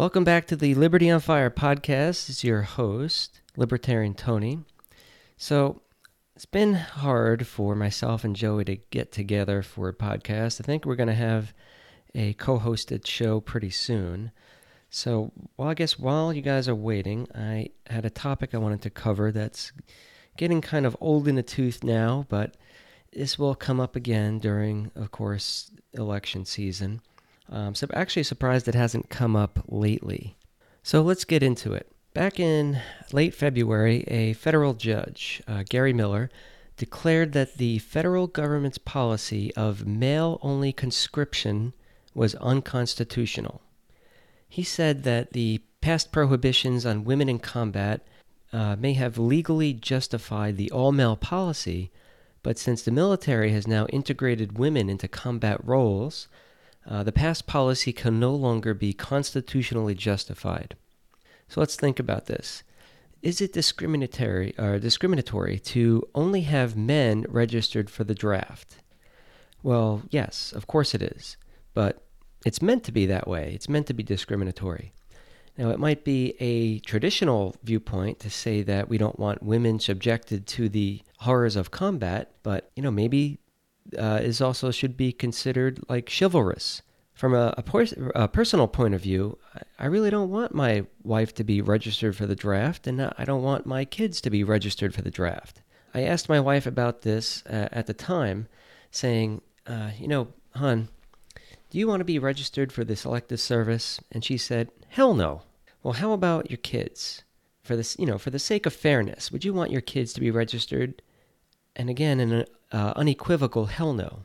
Welcome back to the Liberty on Fire podcast. It's your host, Libertarian Tony. So, it's been hard for myself and Joey to get together for a podcast. I think we're going to have a co hosted show pretty soon. So, well, I guess while you guys are waiting, I had a topic I wanted to cover that's getting kind of old in the tooth now, but this will come up again during, of course, election season. Um, so, I'm actually surprised it hasn't come up lately. So, let's get into it. Back in late February, a federal judge, uh, Gary Miller, declared that the federal government's policy of male only conscription was unconstitutional. He said that the past prohibitions on women in combat uh, may have legally justified the all male policy, but since the military has now integrated women into combat roles, uh, the past policy can no longer be constitutionally justified. So let's think about this. Is it discriminatory or discriminatory to only have men registered for the draft? Well, yes, of course it is. But it's meant to be that way. It's meant to be discriminatory. Now, it might be a traditional viewpoint to say that we don't want women subjected to the horrors of combat, but you know maybe uh, is also should be considered like chivalrous. From a, a, por- a, personal point of view, I really don't want my wife to be registered for the draft, and I don't want my kids to be registered for the draft. I asked my wife about this uh, at the time, saying, uh, "You know, hon, do you want to be registered for the selective service? And she said, Hell no. Well, how about your kids? For this, you know, for the sake of fairness, would you want your kids to be registered? And again, in an uh, unequivocal hell no.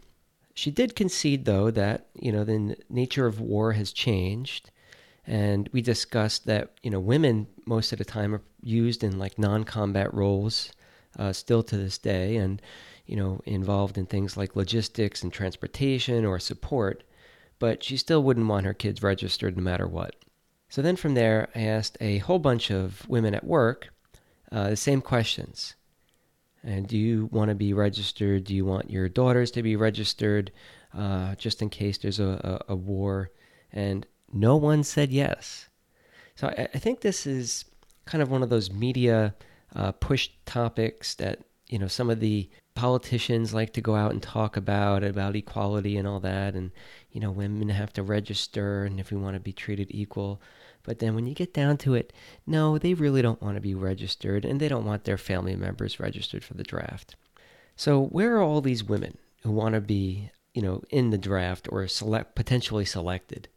She did concede, though, that you know the nature of war has changed, and we discussed that you know women most of the time are used in like non-combat roles, uh, still to this day, and you know involved in things like logistics and transportation or support but she still wouldn't want her kids registered no matter what. So then from there, I asked a whole bunch of women at work uh, the same questions. And do you want to be registered? Do you want your daughters to be registered uh, just in case there's a, a, a, war? And no one said yes. So I, I, think this is kind of one of those media uh, push topics that you know some of the politicians like to go out and talk about about equality and all that and you know women have to register and if we want to be treated equal but then when you get down to it no they really don't want to be registered and they don't want their family members registered for the draft. So where are all these women who want to be you know in the draft or select potentially selected?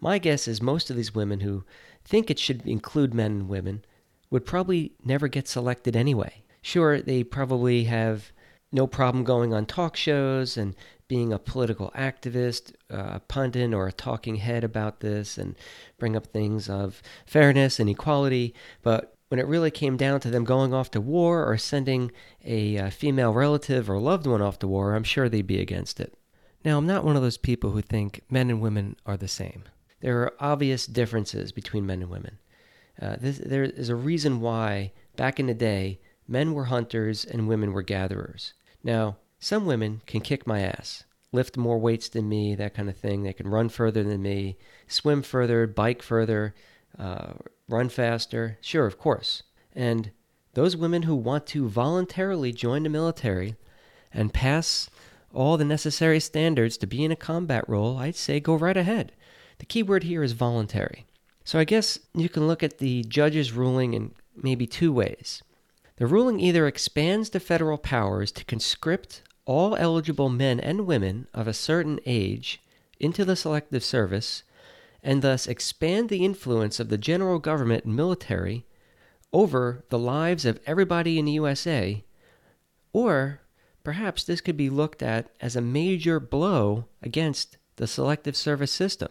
My guess is most of these women who think it should include men and women would probably never get selected anyway. Sure they probably have no problem going on talk shows and being a political activist, uh, a pundit, or a talking head about this and bring up things of fairness and equality. But when it really came down to them going off to war or sending a, a uh, female relative or loved one off to war, I'm sure they'd be against it. Now, I'm not one of those people who think men and women are the same. There are obvious differences between men and women. Uh, this, there is a reason why, back in the day, men were hunters and women were gatherers. Now, some women can kick my ass, lift more weights than me, that kind of thing. They can run further than me, swim further, bike further, uh, run faster. Sure, of course. And those women who want to voluntarily join the military and pass all the necessary standards to be in a combat role, I'd say go right ahead. The key word here is voluntary. So I guess you can look at the judge's ruling in maybe two ways. The ruling either expands the federal powers to conscript all eligible men and women of a certain age into the selective service and thus expand the influence of the general government and military over the lives of everybody in the USA, or perhaps this could be looked at as a major blow against the selective service system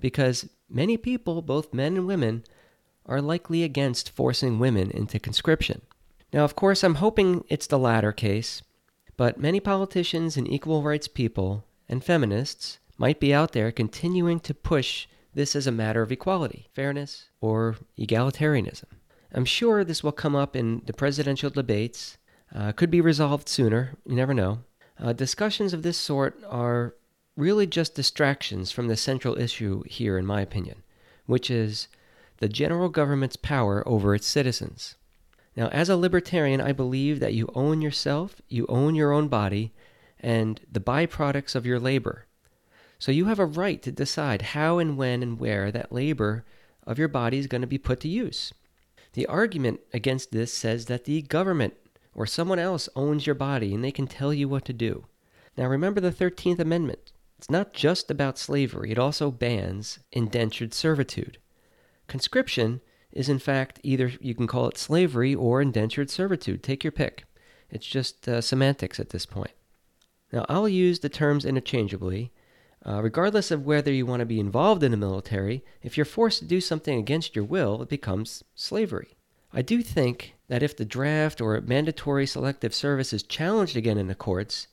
because many people, both men and women, are likely against forcing women into conscription. Now, of course, I'm hoping it's the latter case, but many politicians and equal rights people and feminists might be out there continuing to push this as a matter of equality, fairness, or egalitarianism. I'm sure this will come up in the presidential debates, uh, could be resolved sooner, you never know. Uh, discussions of this sort are really just distractions from the central issue here, in my opinion, which is the general government's power over its citizens. Now, as a libertarian, I believe that you own yourself, you own your own body, and the byproducts of your labor. So you have a right to decide how and when and where that labor of your body is going to be put to use. The argument against this says that the government or someone else owns your body and they can tell you what to do. Now remember the 13th Amendment. It's not just about slavery, it also bans indentured servitude. Conscription is, in fact, either you can call it slavery or indentured servitude. Take your pick. It's just uh, semantics at this point. Now, I'll use the terms interchangeably. Uh, regardless of whether you want to be involved in the military, if you're forced to do something against your will, it becomes slavery. I do think that if the draft or mandatory selective service is challenged again in the courts,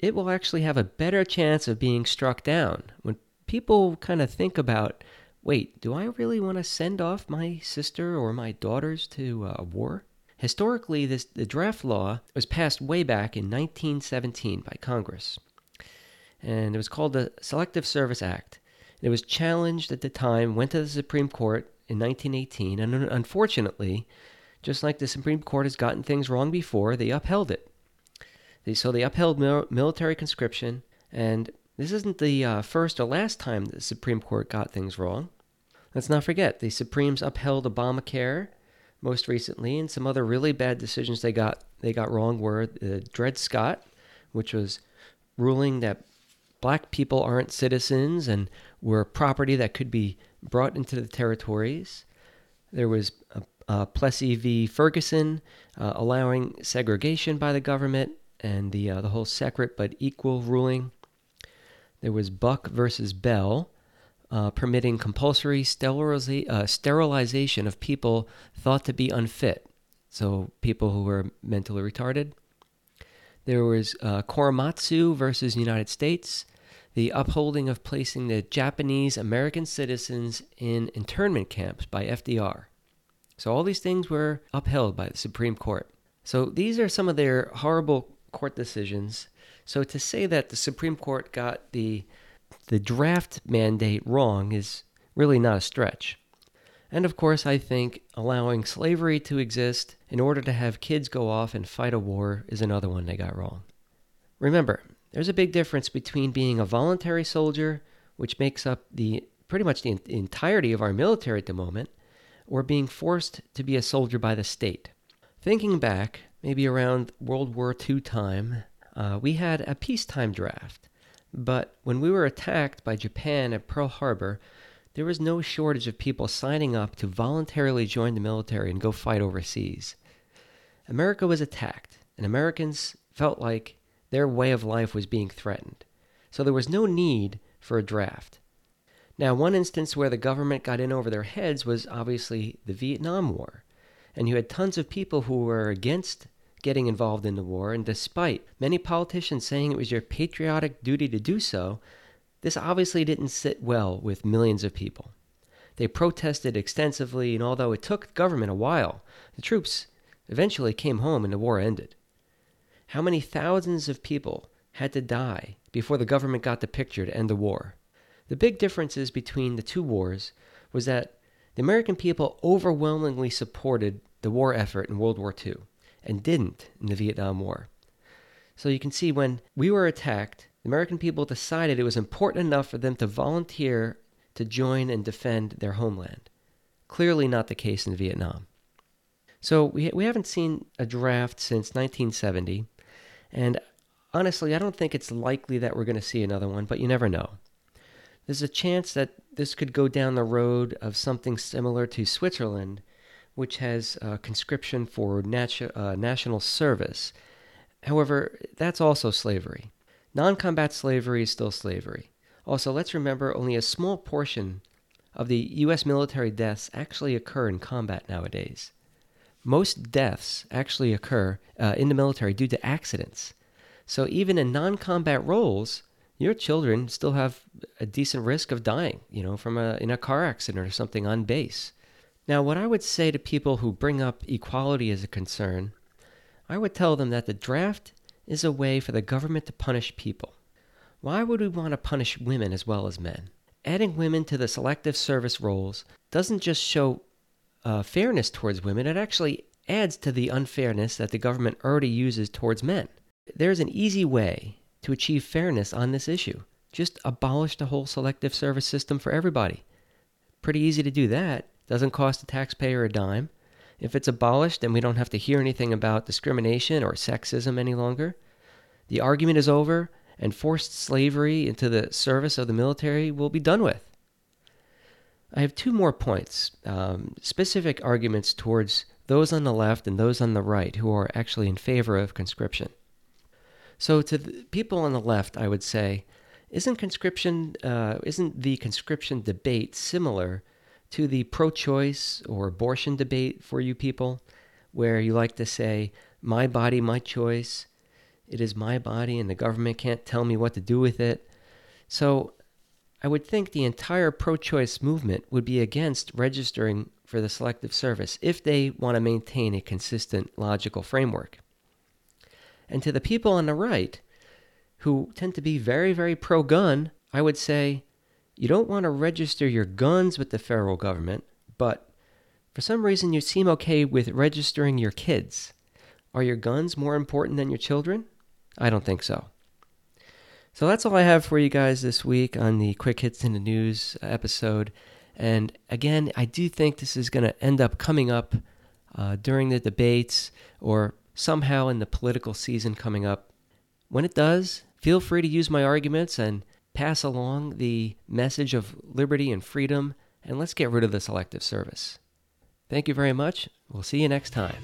it will actually have a better chance of being struck down. When people kind of think about, wait, do I really want to send off my sister or my daughters to uh, war? Historically, this, the draft law was passed way back in 1917 by Congress, and it was called the Selective Service Act. It was challenged at the time, went to the Supreme Court in 1918, and unfortunately, just like the Supreme Court has gotten things wrong before, they upheld it. They, so they upheld mil- military conscription, and this isn't the uh, first or last time the Supreme Court got things wrong. Let's not forget, the Supremes upheld Obamacare most recently, and some other really bad decisions they got they got wrong were the Dred Scott, which was ruling that black people aren't citizens and were property that could be brought into the territories. There was a uh, Plessy v. Ferguson, uh, allowing segregation by the government and the uh, the whole separate but equal ruling. There was Buck versus Bell, uh, permitting compulsory steriliza- uh, sterilization of people thought to be unfit, so people who were mentally retarded. There was uh, Korematsu versus United States, the upholding of placing the Japanese American citizens in internment camps by FDR. So all these things were upheld by the Supreme Court. So these are some of their horrible court decisions. So to say that the Supreme Court got the the draft mandate wrong is really not a stretch. And of course, I think allowing slavery to exist in order to have kids go off and fight a war is another one they got wrong. Remember, there's a big difference between being a voluntary soldier, which makes up the pretty much the entirety of our military at the moment, or being forced to be a soldier by the state. Thinking back, maybe around World War II time, uh, we had a peacetime draft. But when we were attacked by Japan at Pearl Harbor, there was no shortage of people signing up to voluntarily join the military and go fight overseas. America was attacked, and Americans felt like their way of life was being threatened. So there was no need for a draft. Now, one instance where the government got in over their heads was obviously the Vietnam War. And you had tons of people who were against getting involved in the war, and despite many politicians saying it was your patriotic duty to do so, this obviously didn't sit well with millions of people. They protested extensively, and although it took government a while, the troops eventually came home and the war ended. How many thousands of people had to die before the government got the picture to end the war? The big differences between the two wars was that the American people overwhelmingly supported the war effort in World War II and didn't in the Vietnam War. So you can see when we were attacked, the American people decided it was important enough for them to volunteer to join and defend their homeland. Clearly not the case in Vietnam. So we, we haven't seen a draft since 1970, and honestly, I don't think it's likely that we're going to see another one, but you never know there's a chance that this could go down the road of something similar to Switzerland, which has uh, conscription for natu- uh, national service. However, that's also slavery. Non combat slavery is still slavery. Also, let's remember only a small portion of the U.S. military deaths actually occur in combat nowadays. Most deaths actually occur uh, in the military due to accidents. So, even in non combat roles, your children still have a decent risk of dying, you know, from a in a car accident or something on base. Now, what I would say to people who bring up equality as a concern, I would tell them that the draft is a way for the government to punish people. Why would we want to punish women as well as men? adding women to the selective service roles doesn't just show uh, fairness towards women, it actually adds to the unfairness that the government already uses towards men. There's an easy way to achieve fairness on this issue. Just abolish the whole selective service system for everybody. Pretty easy to do that. Doesn't cost the taxpayer a dime. If it's abolished, then we don't have to hear anything about discrimination or sexism any longer. The argument is over, and forced slavery into the service of the military will be done with. I have two more points, um, specific arguments towards those on the left and those on the right who are actually in favor of conscription. So, to the people on the left, I would say, isn't conscription, uh, isn't the conscription debate similar to the pro-choice or abortion debate for you people, where you like to say, "My body, my choice," it is my body, and the government can't tell me what to do with it. So, I would think the entire pro choice movement would be against registering for the Selective Service if they want to maintain a consistent logical framework. And to the people on the right, who tend to be very, very pro gun, I would say you don't want to register your guns with the federal government, but for some reason you seem okay with registering your kids. Are your guns more important than your children? I don't think so. So that's all I have for you guys this week on the Quick Hits in the News episode. And again, I do think this is going to end up coming up uh, during the debates or somehow in the political season coming up. When it does, feel free to use my arguments and pass along the message of liberty and freedom, and let's get rid of the selective service. Thank you very much. We'll see you next time.